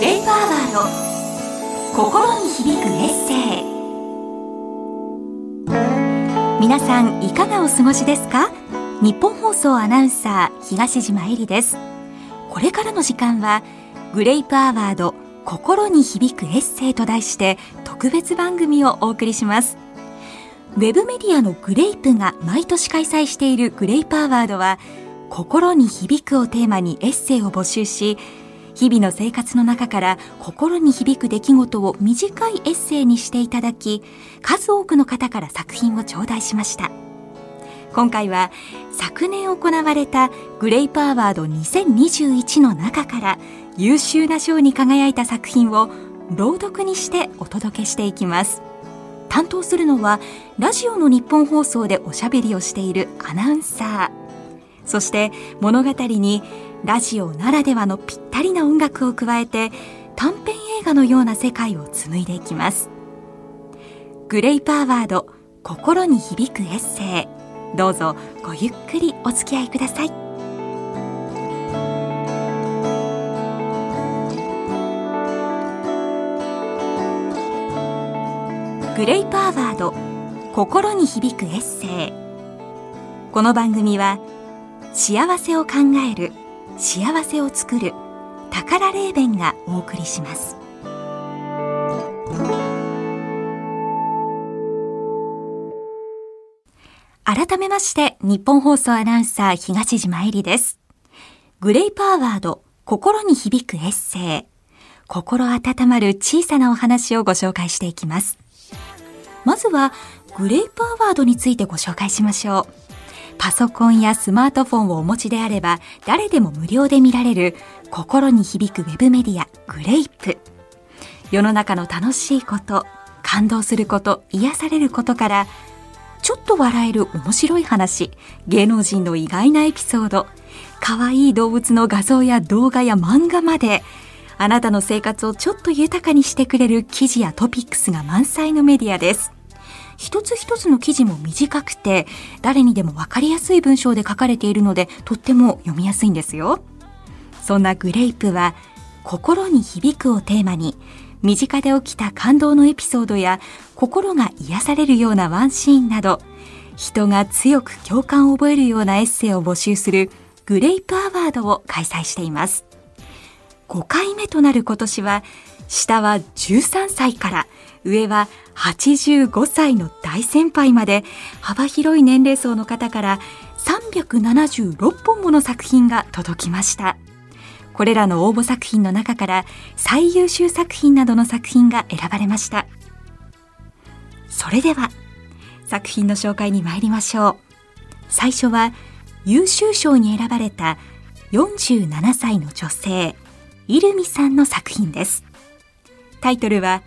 グレイパーワード心に響くエッセイ。皆さんいかがお過ごしですか？日本放送アナウンサー東島えりです。これからの時間はグレイプアワード心に響くエッセイと題して特別番組をお送りします。ウェブメディアのグレイプが毎年開催しているグレイプアワードは心に響くをテーマにエッセイを募集し日々の生活の中から心に響く出来事を短いエッセイにしていただき数多くの方から作品を頂戴しました。今回は昨年行われたグレイプアワード2021の中から優秀な賞に輝いた作品を朗読にしてお届けしていきます。担当するのはラジオの日本放送でおしゃべりをしているアナウンサー。そして物語にラジオならではのぴったりな音楽を加えて短編映画のような世界を紡いでいきます。グレイパーワード心に響くエッセイ。どうぞごゆっくりお付き合いください。グレイパーワード心に響くエッセイ。この番組は幸せを考える幸せを作る宝霊弁がお送りします。改めまして日本放送アナウンサー東島えりです。グレイパーワード心に響くエッセイ。心温まる小さなお話をご紹介していきます。まずはグレイパーワードについてご紹介しましょう。パソコンやスマートフォンをお持ちであれば誰でも無料で見られる心に響くウェブメディアグレイプ。世の中の楽しいこと感動すること癒されることからちょっと笑える面白い話芸能人の意外なエピソード可愛い動物の画像や動画や漫画まであなたの生活をちょっと豊かにしてくれる記事やトピックスが満載のメディアです。一つ一つの記事も短くて誰にでも分かりやすい文章で書かれているのでとっても読みやすいんですよ。そんなグレイプは心に響くをテーマに身近で起きた感動のエピソードや心が癒されるようなワンシーンなど人が強く共感を覚えるようなエッセイを募集するグレイプアワードを開催しています。5回目となる今年は下は13歳から上は85歳の大先輩まで幅広い年齢層の方から376本もの作品が届きました。これらの応募作品の中から最優秀作品などの作品が選ばれました。それでは作品の紹介に参りましょう。最初は優秀賞に選ばれた47歳の女性イルミさんの作品です。タイトルは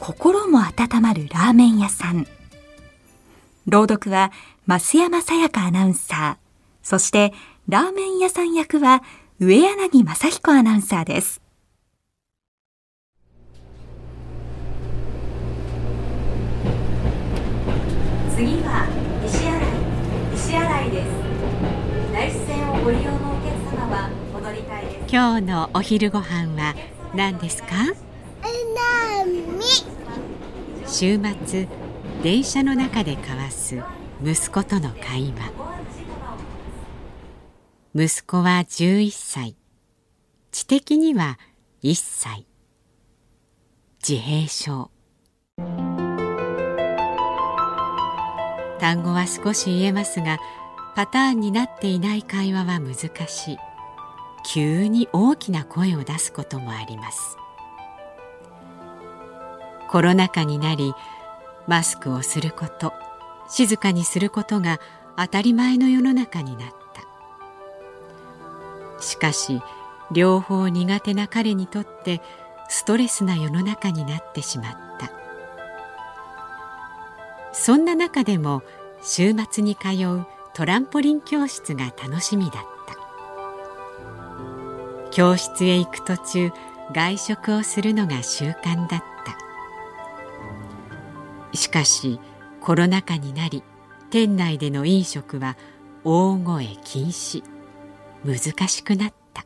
心も温まるラーメン屋さん。朗読は増山さやかアナウンサー。そしてラーメン屋さん役は上柳正彦アナウンサーです。次は西新井西新井です。大師線をご利用のお客様は戻りたいです。今日のお昼ご飯は何ですか？週末電車の中で交わす息子との会話。息子は11歳。知的には1歳。自閉症。単語は少し言えますがパターンになっていない会話は難しい。急に大きな声を出すこともあります。コロナ禍になりマスクをすること静かにすることが当たり前の世の中になった。しかし両方苦手な彼にとってストレスな世の中になってしまった。そんな中でも週末に通うトランポリン教室が楽しみだった。教室へ行く途中外食をするのが習慣だった。しかしコロナ禍になり店内での飲食は大声禁止。難しくなった。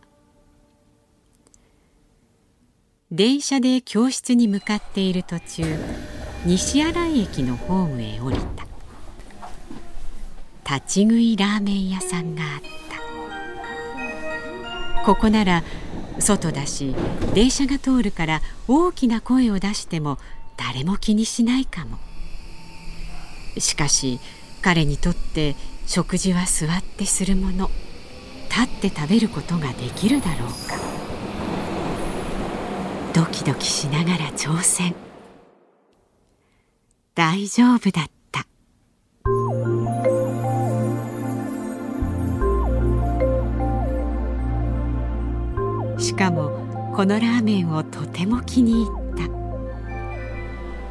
電車で教室に向かっている途中西新井駅のホームへ降りた。立ち食いラーメン屋さんがあった。ここなら外だし電車が通るから大きな声を出しても誰も気にしないかも。しかし彼にとって食事は座ってするもの。立って食べることができるだろうか。ドキドキしながら挑戦。大丈夫だった。しかもこのラーメンをとても気に入った。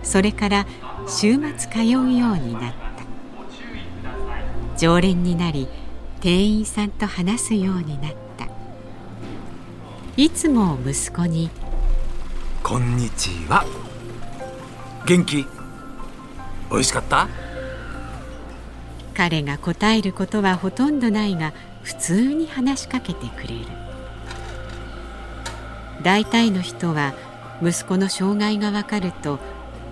それから週末通うようになった。常連になり店員さんと話すようになった。いつも息子に「こんにちは。元気？美味しかった?」彼が答えることはほとんどないが普通に話しかけてくれる。大体の人は息子の障害がわかると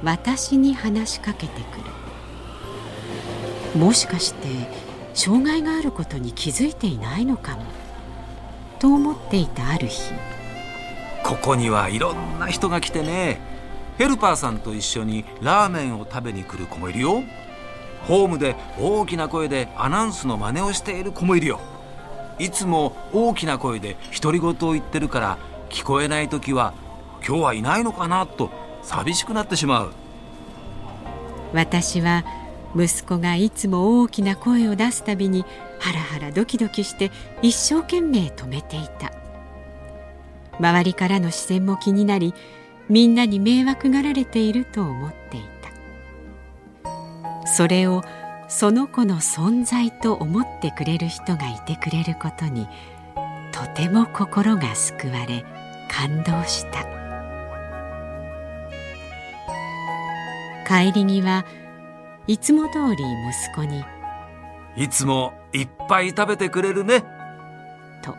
私に話しかけてくる。もしかして障害があることに気づいていないのかも。と思っていたある日。ここにはいろんな人が来てね。ヘルパーさんと一緒にラーメンを食べに来る子もいるよ。ホームで大きな声でアナウンスの真似をしている子もいるよ。いつも大きな声で独り言を言ってるから聞こえない時は今日はいないのかなと寂しくなってしまう。私は息子がいつも大きな声を出すたびにハラハラドキドキして一生懸命止めていた。周りからの視線も気になりみんなに迷惑がられていると思っていた。それをその子の存在と思ってくれる人がいてくれることにとても心が救われ感動した。帰り際いつも通り息子に「いつもいっぱい食べてくれるね」と。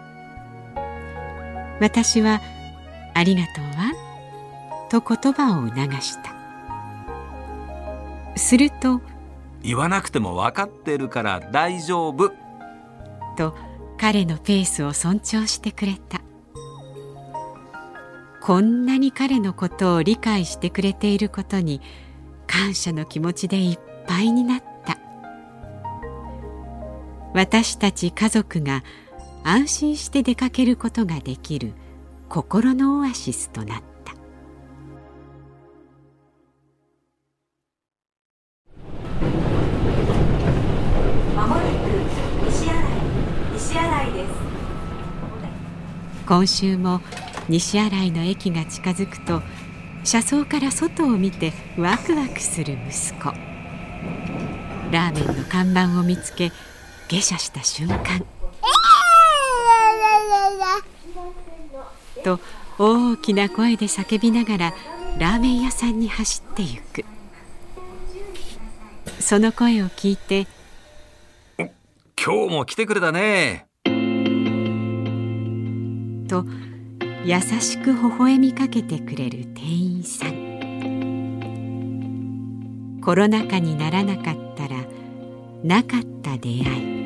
私は「ありがとうわ」と言葉を促した。すると「言わなくても分かってるから大丈夫」と彼のペースを尊重してくれた。こんなに彼のことを理解してくれていることに感謝の気持ちでいっぱいになった。私たち家族が安心して出かけることができる心のオアシスとなった。今週も西新井の駅が近づくと車窓から外を見てワクワクする息子。ラーメンの看板を見つけ下車した瞬間。と大きな声で叫びながらラーメン屋さんに走ってゆく。その声を聞いて今日も来てくれたね。と優しく微笑みかけてくれる店員さん。コロナ禍にならなかったらなかった出会い。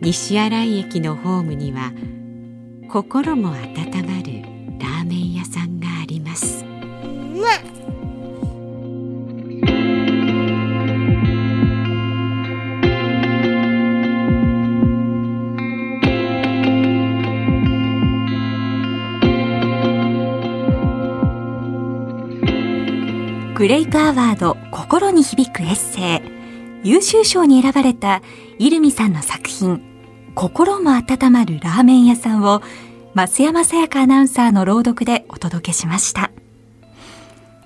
西新井駅のホームには心も温まるグレイプアワード心に響くエッセイ優秀賞に選ばれたイルミさんの作品心も温まるラーメン屋さんを増山さやかアナウンサーの朗読でお届けしました。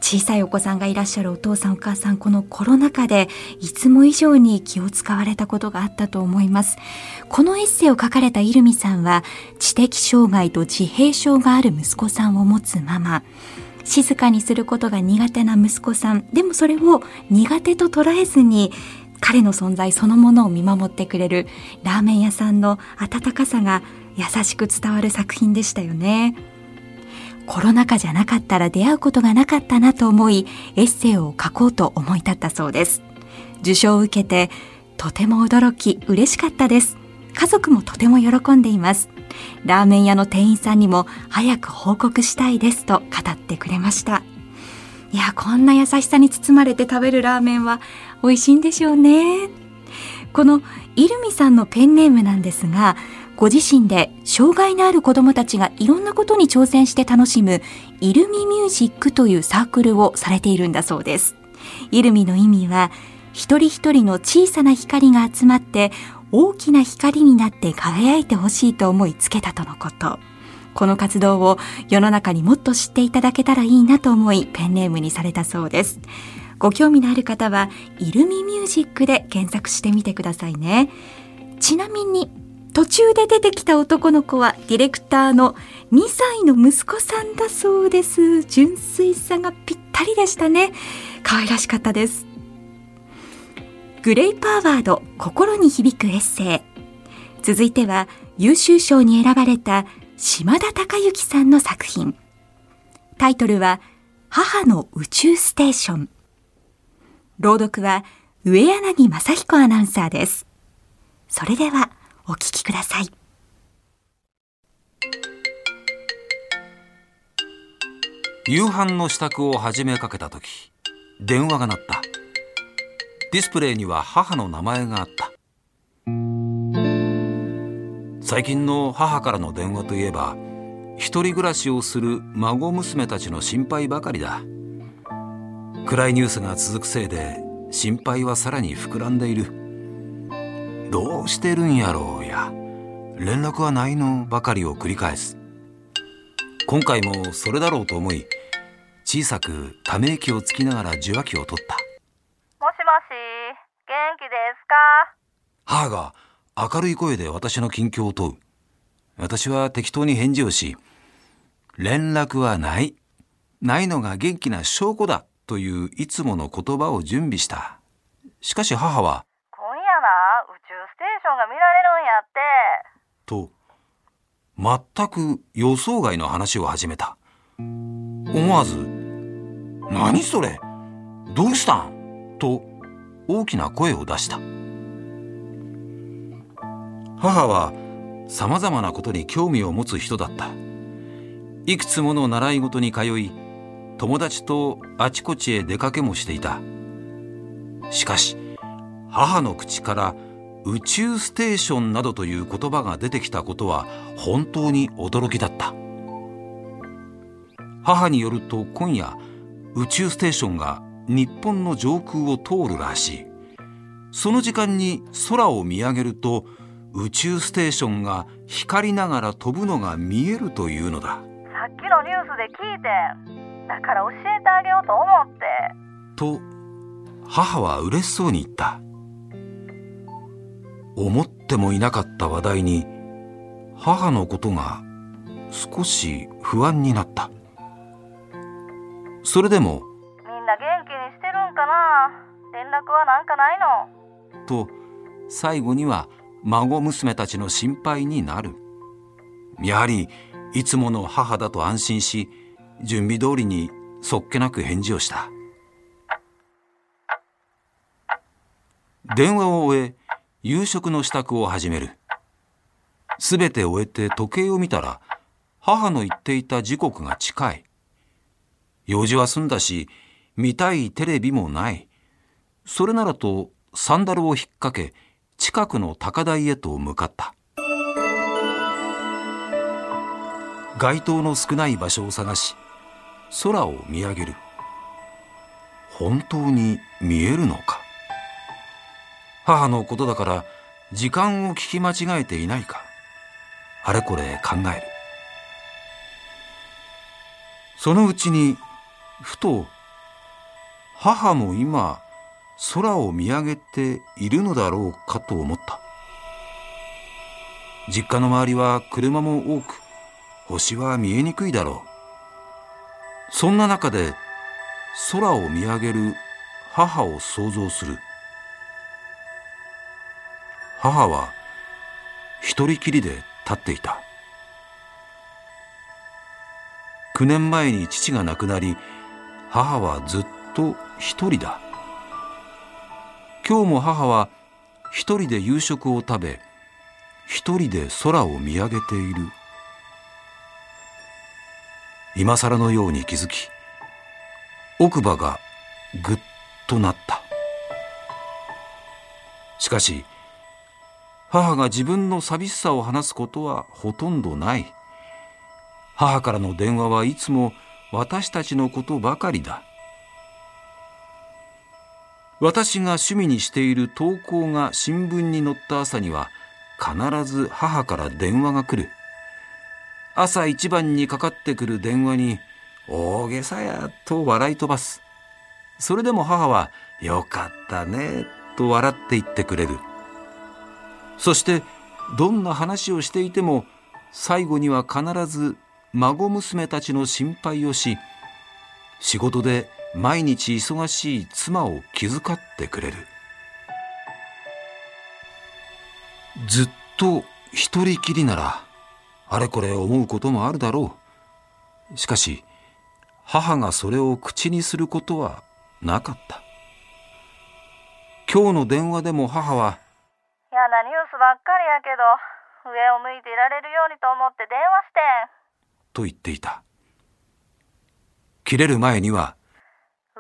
小さいお子さんがいらっしゃるお父さんお母さんこのコロナ禍でいつも以上に気を使われたことがあったと思います。このエッセイを書かれたイルミさんは知的障害と自閉症がある息子さんを持つママ。静かにすることが苦手な息子さん。でもそれを苦手と捉えずに彼の存在そのものを見守ってくれる。ラーメン屋さんの温かさが優しく伝わる作品でしたよね。コロナ禍じゃなかったら出会うことがなかったなと思いエッセイを書こうと思い立ったそうです。受賞を受けてとても驚き嬉しかったです。家族もとても喜んでいます。ラーメン屋の店員さんにも早く報告したいですと語ってくれましたいやこんな優しさに包まれて食べるラーメンは美味しいんでしょうねこのイルミさんのペンネームなんですがご自身で障害のある子どもたちがいろんなことに挑戦して楽しむイルミミュージックというサークルをされているんだそうです。イルミの意味は一人一人の小さな光が集まって大きな光になって輝いてほしいと思いつけたとのこと。この活動を世の中にもっと知っていただけたらいいなと思いペンネームにされたそうです。ご興味のある方はイルミミュージックで検索してみてくださいね。ちなみに途中で出てきた男の子はディレクターの2歳の息子さんだそうです。純粋さがぴったりでしたね。可愛らしかったです。グレイパワード心に響くエッセイ。続いては優秀賞に選ばれた島田孝之さんの作品。タイトルは母の宇宙ステーション。朗読は上柳正彦アナウンサーです。それではお聞きください。夕飯の支度を始めかけた時電話が鳴ったディスプレイには母の名前があった。最近の母からの電話といえば一人暮らしをする孫娘たちの心配ばかりだ。暗いニュースが続くせいで心配はさらに膨らんでいる。どうしてるんやろうや。連絡はないのばかりを繰り返す。今回もそれだろうと思い小さくため息をつきながら受話器を取った。しもし元気ですか？母が明るい声で私の近況を問う。私は適当に返事をし連絡はない。ないのが元気な証拠だ。といういつもの言葉を準備した。しかし母はションが見られるんやって。と、全く予想外の話を始めた。思わず、何それ？どうしたん？と大きな声を出した。母は様々なことに興味を持つ人だった。いくつもの習い事に通い、友達とあちこちへ出かけもしていた。しかし、母の口から宇宙ステーションなどという言葉が出てきたことは本当に驚きだった母によると今夜宇宙ステーションが日本の上空を通るらしい。その時間に空を見上げると宇宙ステーションが光りながら飛ぶのが見えるというのだ。さっきのニュースで聞いてだから教えてあげようと思って。と母は嬉しそうに言った。思ってもいなかった話題に母のことが少し不安になった。それでも絡はなんかないの？と最後には孫娘たちの心配になるやはりいつもの母だと安心し準備通りにそっけなく返事をした電話を終え夕食の支度を始める。すべて終えて時計を見たら、母の言っていた時刻が近い。用事は済んだし、見たいテレビもない。それならとサンダルを引っ掛け、近くの高台へと向かった。街灯の少ない場所を探し、空を見上げる。本当に見えるのか？母のことだから時間を聞き間違えていないか？あれこれ考えるそのうちにふと母も今空を見上げているのだろうかと思った。実家の周りは車も多く星は見えにくいだろう。そんな中で空を見上げる母を想像する。母は一人きりで立っていた。9年前に父が亡くなり母はずっと一人だ。今日も母は一人で夕食を食べ一人で空を見上げている。今更のように気づき奥歯がぐっとなった。しかし母が自分の寂しさを話すことはほとんどない。母からの電話はいつも私たちのことばかりだ。私が趣味にしている投稿が新聞に載った朝には必ず母から電話が来る。朝一番にかかってくる電話に大げさやと笑い飛ばす。それでも母はよかったねと笑って言ってくれる。そしてどんな話をしていても最後には必ず孫娘たちの心配をし仕事で毎日忙しい妻を気遣ってくれる。ずっと一人きりならあれこれ思うこともあるだろう。しかし母がそれを口にすることはなかった。今日の電話でも母は「嫌なニュースばっかりやけど上を向いていられるようにと思って電話してん」と言っていた。切れる前には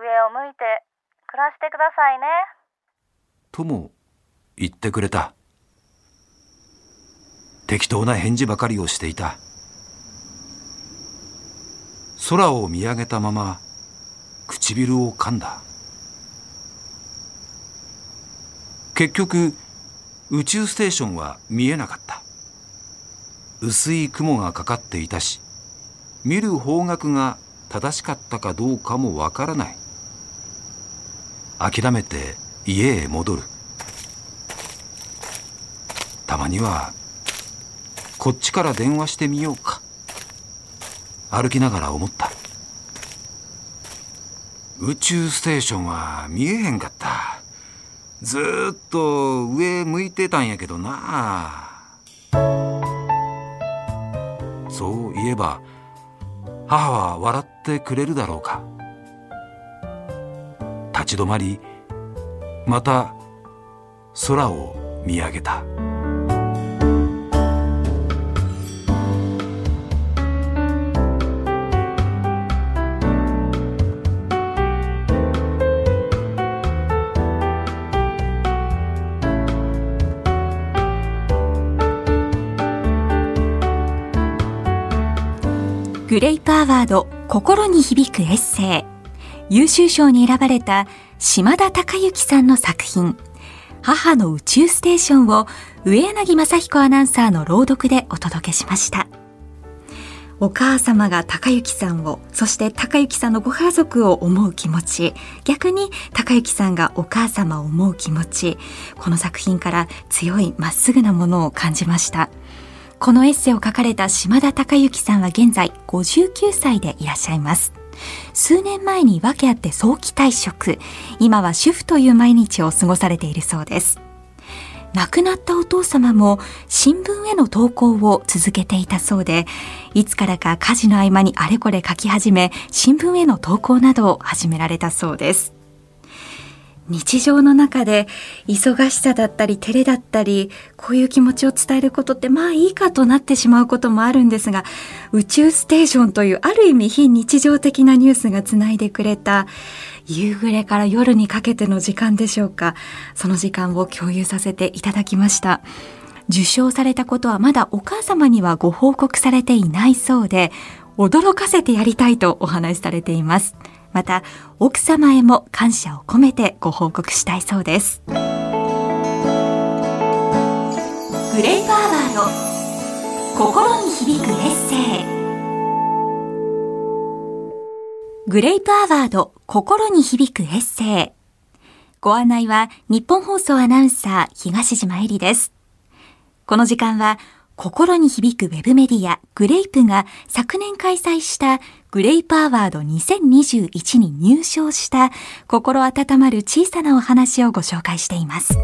上を向いて暮らしてくださいね。とも言ってくれた。適当な返事ばかりをしていた。空を見上げたまま唇を噛んだ。結局宇宙ステーションは見えなかった。薄い雲がかかっていたし見る方角が正しかったかどうかもわからない。諦めて家へ戻る。たまにはこっちから電話してみようか。歩きながら思った。宇宙ステーションは見えへんかった。ずっと上向いてたんやけどな。そういえば母は笑ってくれるだろうか。立ち止まりまた空を見上げた。グレイプアワード心に響くエッセイ。優秀賞に選ばれた島田孝之さんの作品。母の宇宙ステーションを上柳正彦アナウンサーの朗読でお届けしました。お母様が高之さんをそして高之さんのご家族を思う気持ち。逆に高之さんがお母様を思う気持ち。この作品から強いまっすぐなものを感じました。このエッセイを書かれた島田孝之さんは現在59歳でいらっしゃいます。数年前に訳あって早期退職、今は主婦という毎日を過ごされているそうです。亡くなったお父様も新聞への投稿を続けていたそうで、いつからか家事の合間にあれこれ書き始め、新聞への投稿などを始められたそうです。日常の中で忙しさだったり照れだったりこういう気持ちを伝えることってまあいいかとなってしまうこともあるんですが宇宙ステーションというある意味非日常的なニュースがつないでくれた夕暮れから夜にかけての時間でしょうか。その時間を共有させていただきました。受賞されたことはまだお母様にはご報告されていないそうで驚かせてやりたいとお話しされています。また奥様へも感謝を込めてご報告したいそうです。グレイパーワード心に響くエッセイ。グレイプアワード心に響くエッセイ。ご案内は日本放送アナウンサー東島えりです。この時間は心に響くウェブメディアグレイプが昨年開催したグレイプアワード2021に入賞した心温まる小さなお話をご紹介しています。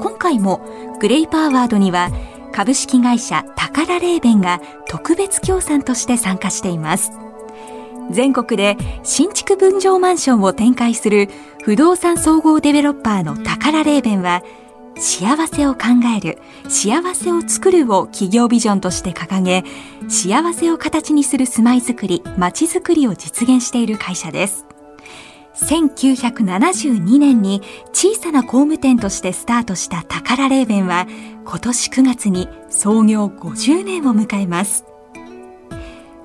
今回もグレイプアワードには株式会社宝レーベンが特別協賛として参加しています全国で新築分譲マンションを展開する不動産総合デベロッパーの宝レーベンは幸せを考える幸せを作るを企業ビジョンとして掲げ幸せを形にする住まいづくり街づくりを実現している会社です。1972年に小さな工務店としてスタートした宝レーベンは今年9月に創業50年を迎えます。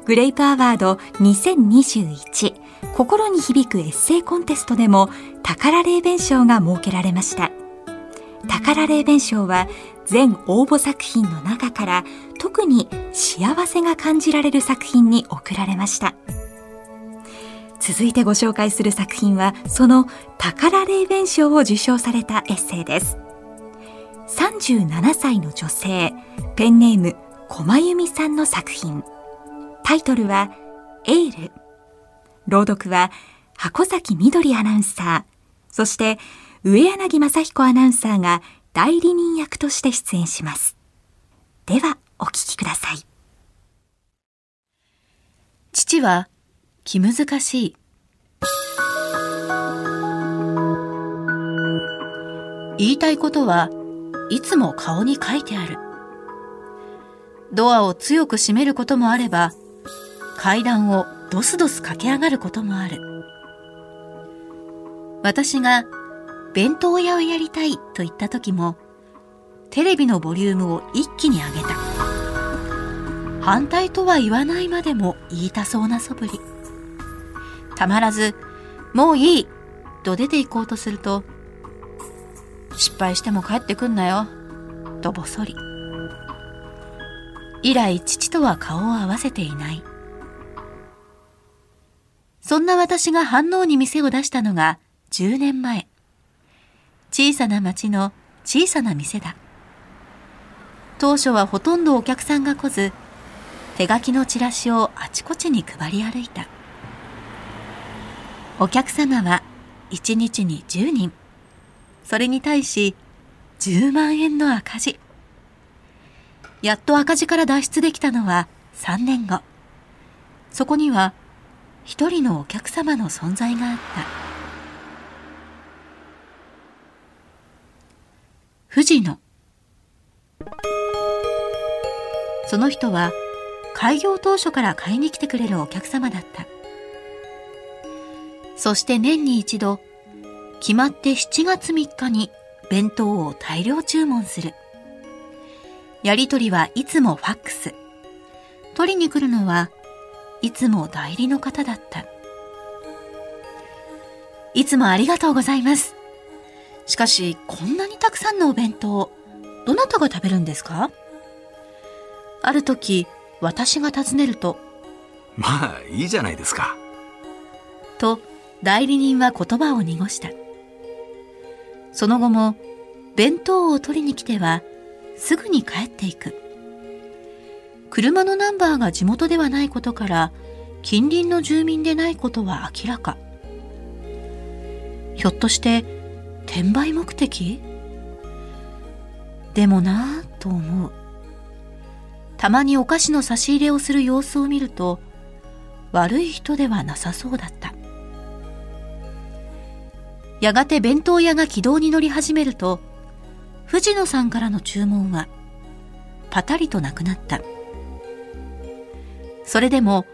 グレイプアワード2021心に響くエッセイコンテストでも宝レーベン賞が設けられました。宝レーベン賞は全応募作品の中から特に幸せが感じられる作品に贈られました。続いてご紹介する作品はその宝レーベン賞を受賞されたエッセイです。37歳の女性ペンネーム駒由美さんの作品。タイトルはエール。朗読は箱崎みどりアナウンサー。そして上柳正彦アナウンサーが代理人役として出演します。では、お聞きください。父は気難しい。言いたいことはいつも顔に書いてある。ドアを強く閉めることもあれば、階段をドスドス駆け上がることもある。私が弁当屋をやりたいと言った時も、テレビのボリュームを一気に上げた。反対とは言わないまでも言いたそうな素振り。たまらず、もういいと出て行こうとすると、失敗しても帰ってくんなよ、とぼそり。以来父とは顔を合わせていない。そんな私が反応に店を出したのが10年前。小さな町の小さな店だ。当初はほとんどお客さんが来ず、手書きのチラシをあちこちに配り歩いた。お客様は1日に10人。それに対し10万円の赤字。やっと赤字から脱出できたのは3年後。そこには一人のお客様の存在があった。藤野。その人は開業当初から買いに来てくれるお客様だった。そして年に一度決まって7月3日に弁当を大量注文する。やりとりはいつもファックス。取りに来るのはいつも代理の方だった。いつもありがとうございます。しかし、こんなにたくさんのお弁当、どなたが食べるんですか？ある時、私が尋ねると、まあ、いいじゃないですか。と、代理人は言葉を濁した。その後も、弁当を取りに来ては、すぐに帰っていく。車のナンバーが地元ではないことから、近隣の住民でないことは明らか。ひょっとして、転売目的？でもなぁと思う。たまにお菓子の差し入れをする様子を見ると、悪い人ではなさそうだった。やがて弁当屋が軌道に乗り始めると、藤野さんからの注文は、パタリとなくなった。それでも、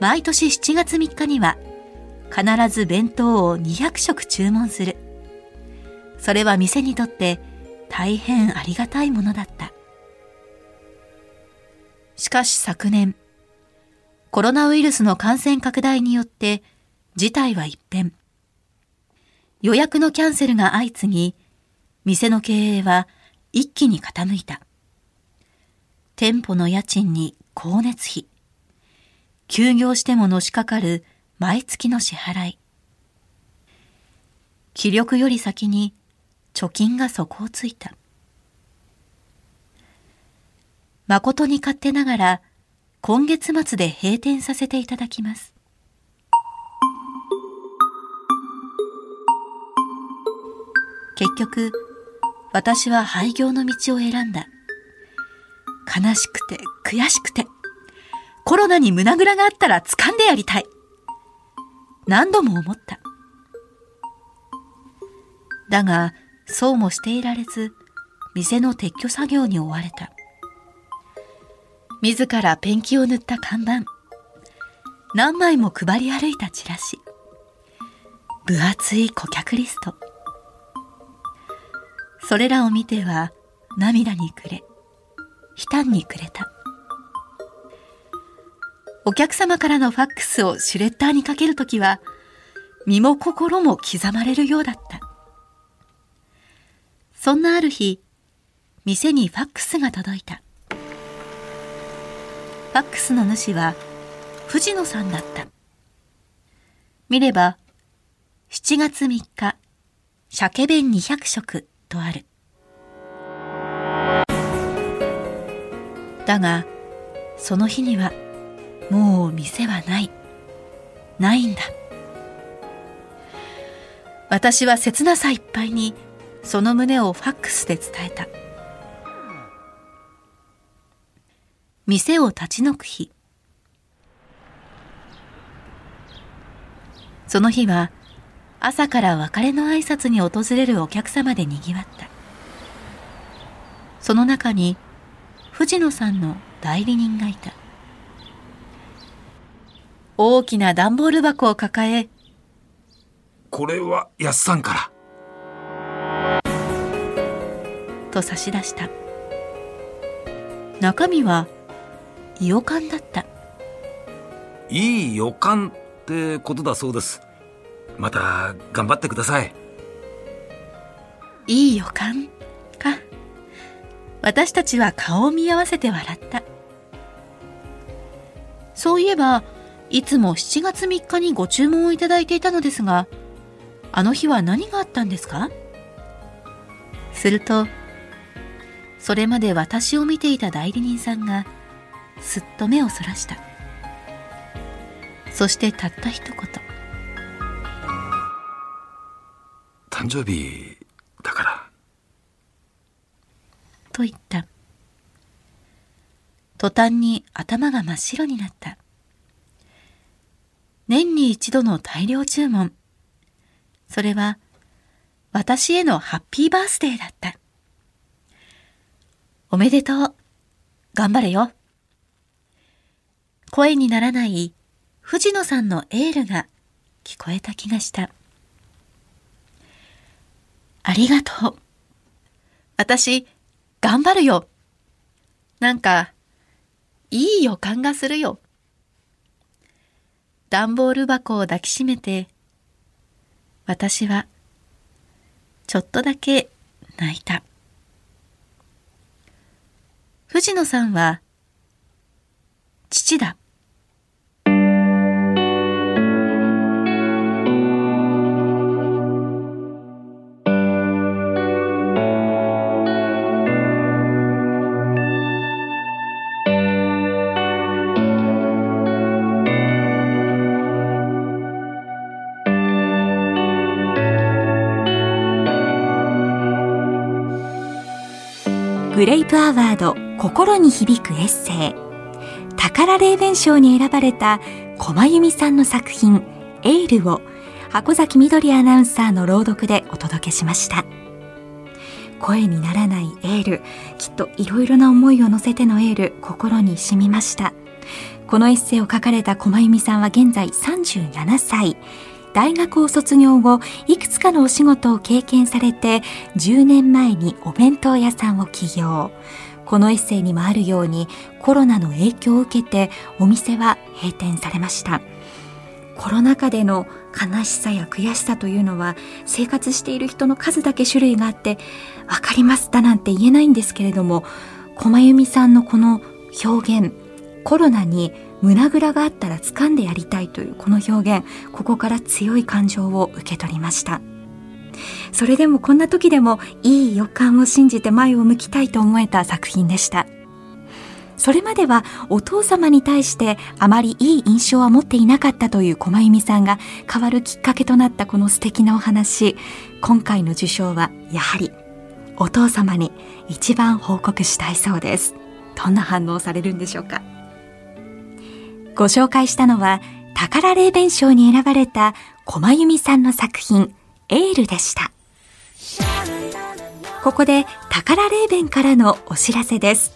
毎年7月3日には、必ず弁当を200食注文する。それは店にとって大変ありがたいものだった。しかし昨年、コロナウイルスの感染拡大によって事態は一変。予約のキャンセルが相次ぎ、店の経営は一気に傾いた。店舗の家賃に光熱費、休業してものしかかる毎月の支払い。気力より先に貯金が底をついた。誠に勝手ながら、今月末で閉店させていただきます。結局、私は廃業の道を選んだ。悲しくて悔しくて、コロナに胸ぐらがあったら掴んでやりたい。何度も思った。だが、そうもしていられず、店の撤去作業に追われた。自らペンキを塗った看板。何枚も配り歩いたチラシ。分厚い顧客リスト。それらを見ては涙にくれ、悲嘆にくれた。お客様からのファックスをシュレッダーにかけるときは、身も心も刻まれるようだった。そんなある日、店にファックスが届いた。ファックスの主は藤野さんだった。見れば、7月3日、鮭弁200食とある。だが、その日には、もう店はない。ないんだ。私は切なさいっぱいに、その旨をファックスで伝えた。店を立ち退く日。その日は、朝から別れの挨拶に訪れるお客様で賑わった。その中に、藤野さんの代理人がいた。大きな段ボール箱を抱え、これは安さんから。と差し出した。中身は、予感だった。いい予感ってことだそうです。また頑張ってください。いい予感か。私たちは顔を見合わせて笑った。そういえば、いつも7月3日にご注文をいただいていたのですが、あの日は何があったんですか？すると、それまで私を見ていた代理人さんが、すっと目をそらした。そしてたった一言。誕生日だから。と言った。途端に頭が真っ白になった。年に一度の大量注文。それは、私へのハッピーバースデーだった。おめでとう。頑張れよ。声にならない藤野さんのエールが聞こえた気がした。ありがとう。私、頑張るよ。なんか、いい予感がするよ。段ボール箱を抱きしめて、私は、ちょっとだけ泣いた。藤野さんは、父だ。グレイプアワード心に響くエッセイ。宝霊弁賞に選ばれた駒由美さんの作品エールを箱崎みどりアナウンサーの朗読でお届けしました。声にならないエールきっといろいろな思いを乗せてのエール心に染みました。このエッセイを書かれた駒由美さんは現在37歳。大学を卒業後、いくつかのお仕事を経験されて、10年前にお弁当屋さんを起業。このエッセイにもあるように、コロナの影響を受けて、お店は閉店されました。コロナ禍での悲しさや悔しさというのは生活している人の数だけ種類があって分かりますだなんて言えないんですけれども駒由美さんのこの表現コロナに胸ぐらがあったら掴んでやりたいというこの表現ここから強い感情を受け取りました。それでもこんな時でもいい予感を信じて前を向きたいと思えた作品でした。それまではお父様に対してあまりいい印象は持っていなかったという駒由美さんが変わるきっかけとなったこの素敵なお話。今回の受賞はやはりお父様に一番報告したいそうです。どんな反応されるんでしょうか？ご紹介したのは宝霊弁賞に選ばれた駒由美さんの作品エールでした。ここで宝霊弁からのお知らせです。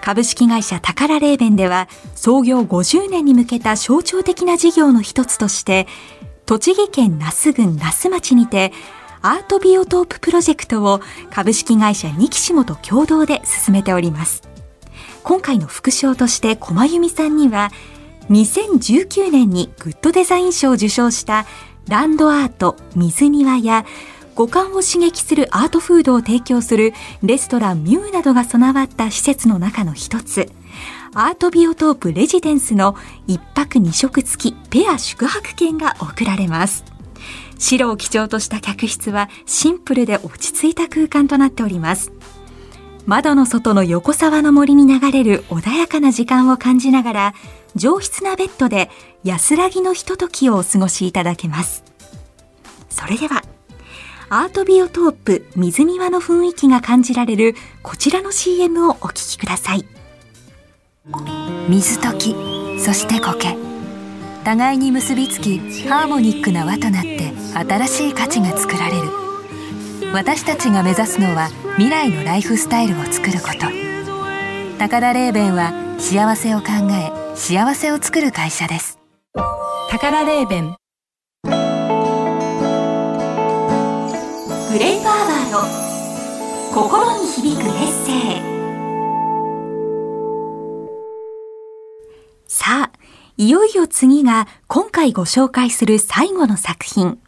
株式会社宝霊弁では創業50年に向けた象徴的な事業の一つとして栃木県那須郡那須町にてアートビオトーププロジェクトを株式会社ニキシモと共同で進めております。今回の副賞として駒由美さんには2019年にグッドデザイン賞を受賞したランドアート水庭や五感を刺激するアートフードを提供するレストランミューなどが備わった施設の中の一つ。アートビオトープレジデンスの一泊二食付きペア宿泊券が贈られます。白を基調とした客室はシンプルで落ち着いた空間となっております。窓の外の横沢の森に流れる穏やかな時間を感じながら上質なベッドで安らぎのひとときをお過ごしいただけます。それでは、アートビオトープ水庭の雰囲気が感じられるこちらの CM をお聞きください。水溶き、そして苔。互いに結びつき、ハーモニックな輪となって新しい価値が作られる。私たちが目指すのは未来のライフスタイルを作ること。高田レーベンは幸せを考え幸せを作る会社です。宝レーベングレープアワード。心に響くエッセイさあいよいよ次が今回ご紹介する最後の作品。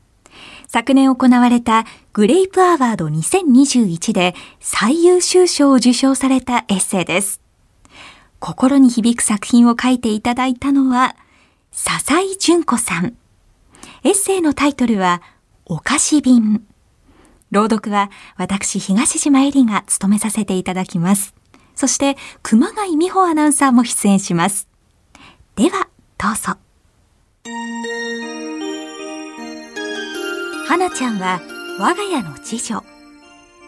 昨年行われたグレイプアワード2021で最優秀賞を受賞されたエッセイです。心に響く作品を書いていただいたのは、笹井純子さん。エッセイのタイトルは、お菓子瓶。朗読は私東島えりが務めさせていただきます。そして熊谷美穂アナウンサーも出演します。では、どうぞ。花ちゃんは我が家の次女。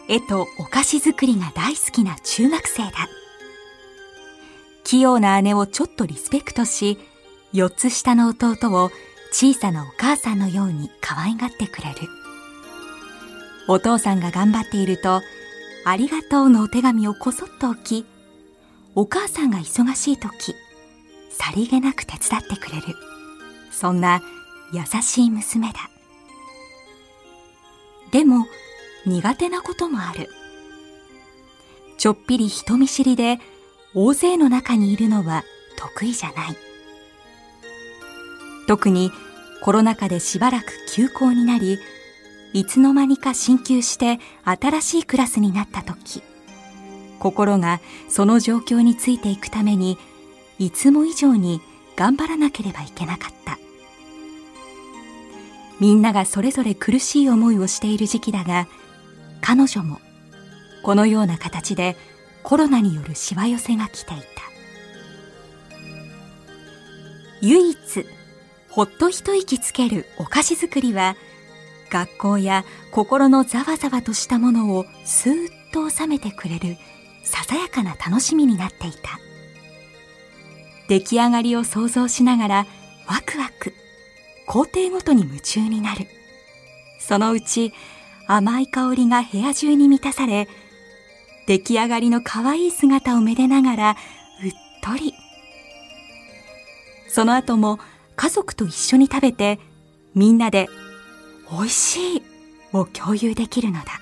絵とお菓子作りが大好きな中学生だ。器用な姉をちょっとリスペクトし、4つ下の弟を小さなお母さんのように可愛がってくれる。お父さんが頑張っていると、ありがとうのお手紙をこそっと置き、お母さんが忙しい時、さりげなく手伝ってくれる。そんな優しい娘だ。でも、苦手なこともある。ちょっぴり人見知りで、大勢の中にいるのは得意じゃない。特にコロナ禍でしばらく休校になり、いつの間にか進級して新しいクラスになった時、心がその状況についていくために、いつも以上に頑張らなければいけなかった。みんながそれぞれ苦しい思いをしている時期だが、彼女もこのような形でコロナによるしわ寄せが来ていた。唯一ほっと一息つけるお菓子作りは学校や心のざわざわとしたものをスーッと収めてくれるささやかな楽しみになっていた。出来上がりを想像しながらワクワク工程ごとに夢中になる。そのうち甘い香りが部屋中に満たされ出来上がりの可愛い姿をめでながらうっとり。その後も家族と一緒に食べてみんなで美味しいを共有できるのだ。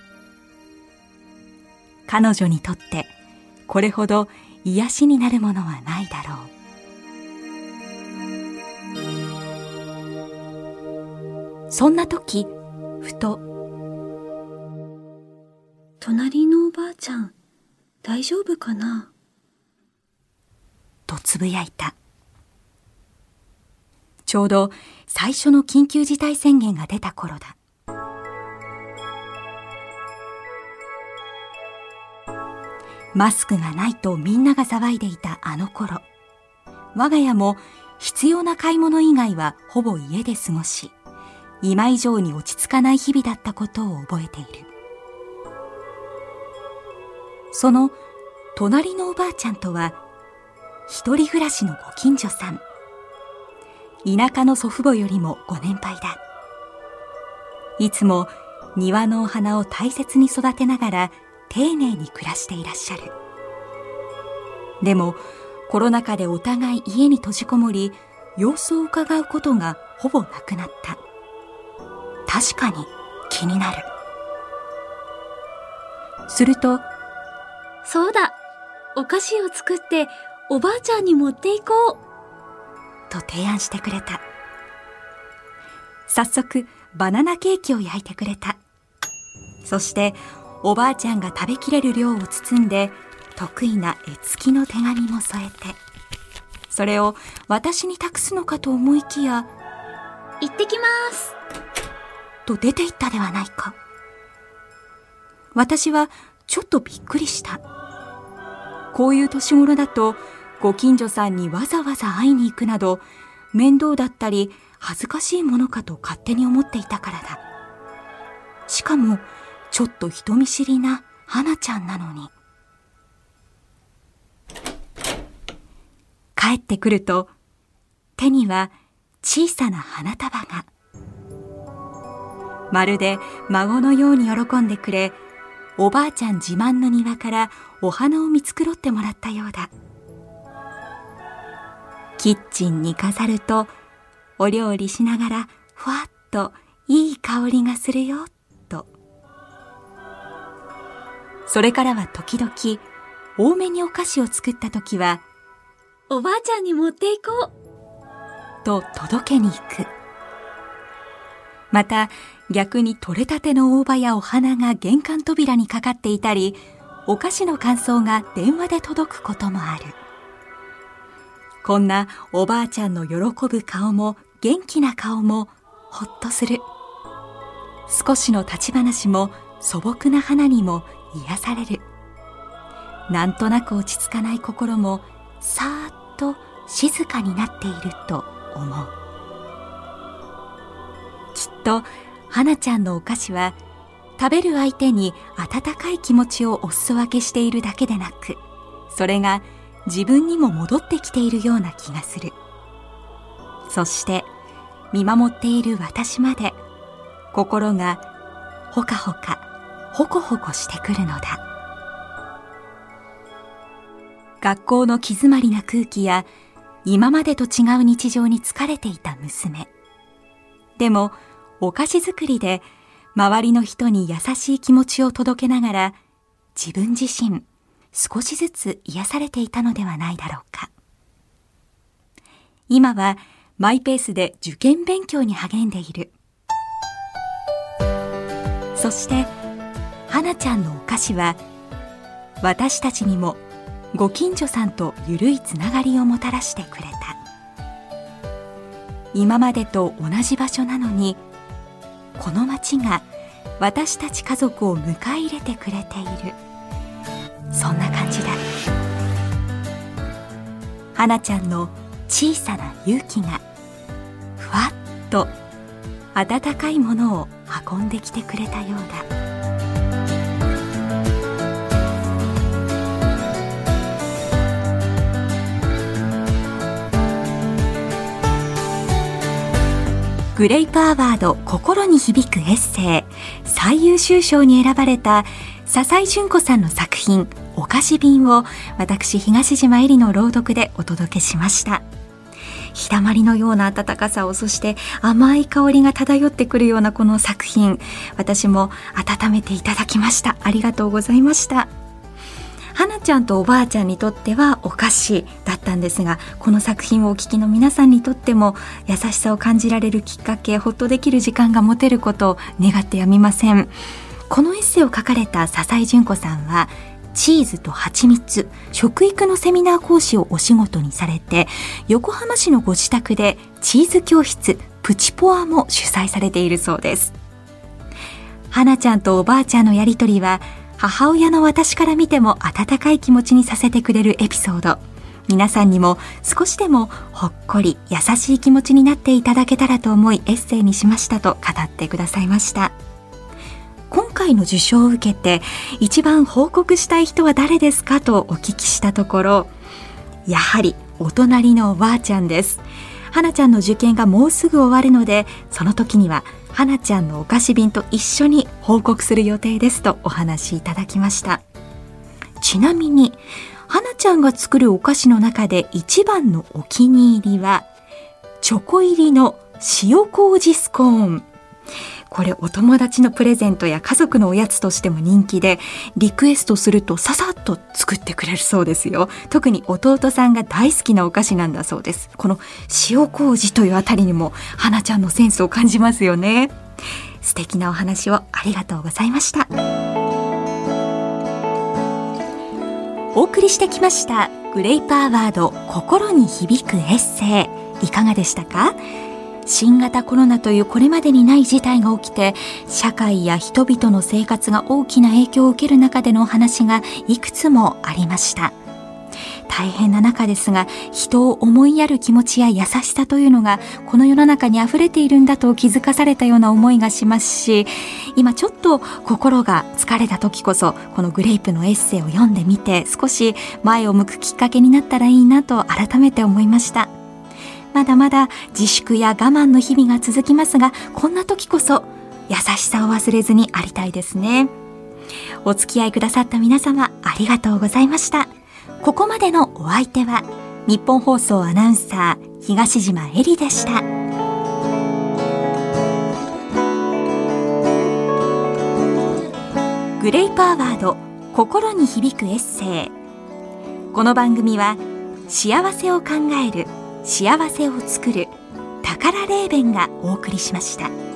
彼女にとってこれほど癒しになるものはないだろう。そんな時ふと隣のおばあちゃん、大丈夫かな？とつぶやいた。ちょうど最初の緊急事態宣言が出た頃だ。マスクがないとみんなが騒いでいたあの頃、我が家も必要な買い物以外はほぼ家で過ごし、今以上に落ち着かない日々だったことを覚えている。その隣のおばあちゃんとは一人暮らしのご近所さん。田舎の祖父母よりもご年配だ。いつも庭のお花を大切に育てながら丁寧に暮らしていらっしゃる。でもコロナ禍でお互い家に閉じこもり様子を伺うことがほぼなくなった。確かに気になる。するとそうだ。お菓子を作っておばあちゃんに持っていこう。と提案してくれた。早速バナナケーキを焼いてくれた。そしておばあちゃんが食べきれる量を包んで得意な絵付きの手紙も添えて。それを私に託すのかと思いきや行ってきます。と出て行ったではないか。私はちょっとびっくりした。こういう年頃だとご近所さんにわざわざ会いに行くなど面倒だったり恥ずかしいものかと勝手に思っていたからだ。しかもちょっと人見知りな花ちゃんなのに。帰ってくると手には小さな花束が。まるで孫のように喜んでくれおばあちゃん自慢の庭からお花を見繕ってもらったようだ。キッチンに飾るとお料理しながらふわっといい香りがするよと。それからは時々多めにお菓子を作った時はおばあちゃんに持っていこう。と届けに行くまた逆に取れたての大葉やお花が玄関扉にかかっていたりお菓子の感想が電話で届くこともある。こんなおばあちゃんの喜ぶ顔も元気な顔もほっとする。少しの立ち話も素朴な花にも癒される。なんとなく落ち着かない心もさーっと静かになっていると思う。と花ちゃんのお菓子は食べる相手に温かい気持ちをお裾分けしているだけでなくそれが自分にも戻ってきているような気がする。そして見守っている私まで心がほかほかほこほこしてくるのだ。学校の気詰まりな空気や今までと違う日常に疲れていた娘。でもお菓子作りで周りの人に優しい気持ちを届けながら自分自身少しずつ癒されていたのではないだろうか。今はマイペースで受験勉強に励んでいる。そして花ちゃんのお菓子は私たちにもご近所さんとゆるいつながりをもたらしてくれた。今までと同じ場所なのにこの町が私たち家族を迎え入れてくれている。そんな感じだ。花ちゃんの小さな勇気がふわっと温かいものを運んできてくれたようだ。グレイプアワード心に響くエッセイ最優秀賞に選ばれた笹井純子さんの作品お菓子便を私東島えりの朗読でお届けしました。日だまりのような暖かさをそして甘い香りが漂ってくるようなこの作品私も温めていただきました。ありがとうございました。花ちゃんとおばあちゃんにとってはお菓子だったんですがこの作品をお聞きの皆さんにとっても優しさを感じられるきっかけほっとできる時間が持てることを願ってやみません。このエッセイを書かれた笹井純子さんはチーズと蜂蜜食育のセミナー講師をお仕事にされて横浜市のご自宅でチーズ教室プチポアも主催されているそうです。花ちゃんとおばあちゃんのやりとりは母親の私から見ても温かい気持ちにさせてくれるエピソード。皆さんにも少しでもほっこり優しい気持ちになっていただけたらと思いエッセイにしましたと語ってくださいました。今回の受賞を受けて一番報告したい人は誰ですかとお聞きしたところやはりお隣のおばあちゃんです。花ちゃんの受験がもうすぐ終わるのでその時には花ちゃんのお菓子瓶と一緒に報告する予定ですとお話しいただきました。ちなみに花ちゃんが作るお菓子の中で一番のお気に入りはチョコ入りの塩麹スコーン。これお友達のプレゼントや家族のおやつとしても人気でリクエストするとささっと作ってくれるそうですよ。特に弟さんが大好きなお菓子なんだそうです。この塩麹というあたりにも花ちゃんのセンスを感じますよね。素敵なお話をありがとうございました。お送りしてきましたグレイパーワード心に響くエッセイ。いかがでしたか？新型コロナというこれまでにない事態が起きて社会や人々の生活が大きな影響を受ける中でのお話がいくつもありました大変な中ですが人を思いやる気持ちや優しさというのがこの世の中に溢れているんだと気づかされたような思いがしますし今ちょっと心が疲れた時こそこのグレープのエッセイを読んでみて少し前を向くきっかけになったらいいなと改めて思いました。まだまだ自粛や我慢の日々が続きますが、こんな時こそ優しさを忘れずにありたいですね。お付き合いくださった皆様、ありがとうございました。ここまでのお相手は、日本放送アナウンサー、東島えりでした。グレイパーワード心に響くエッセイこの番組は幸せを考える幸せを作る宝レーベンがお送りしました。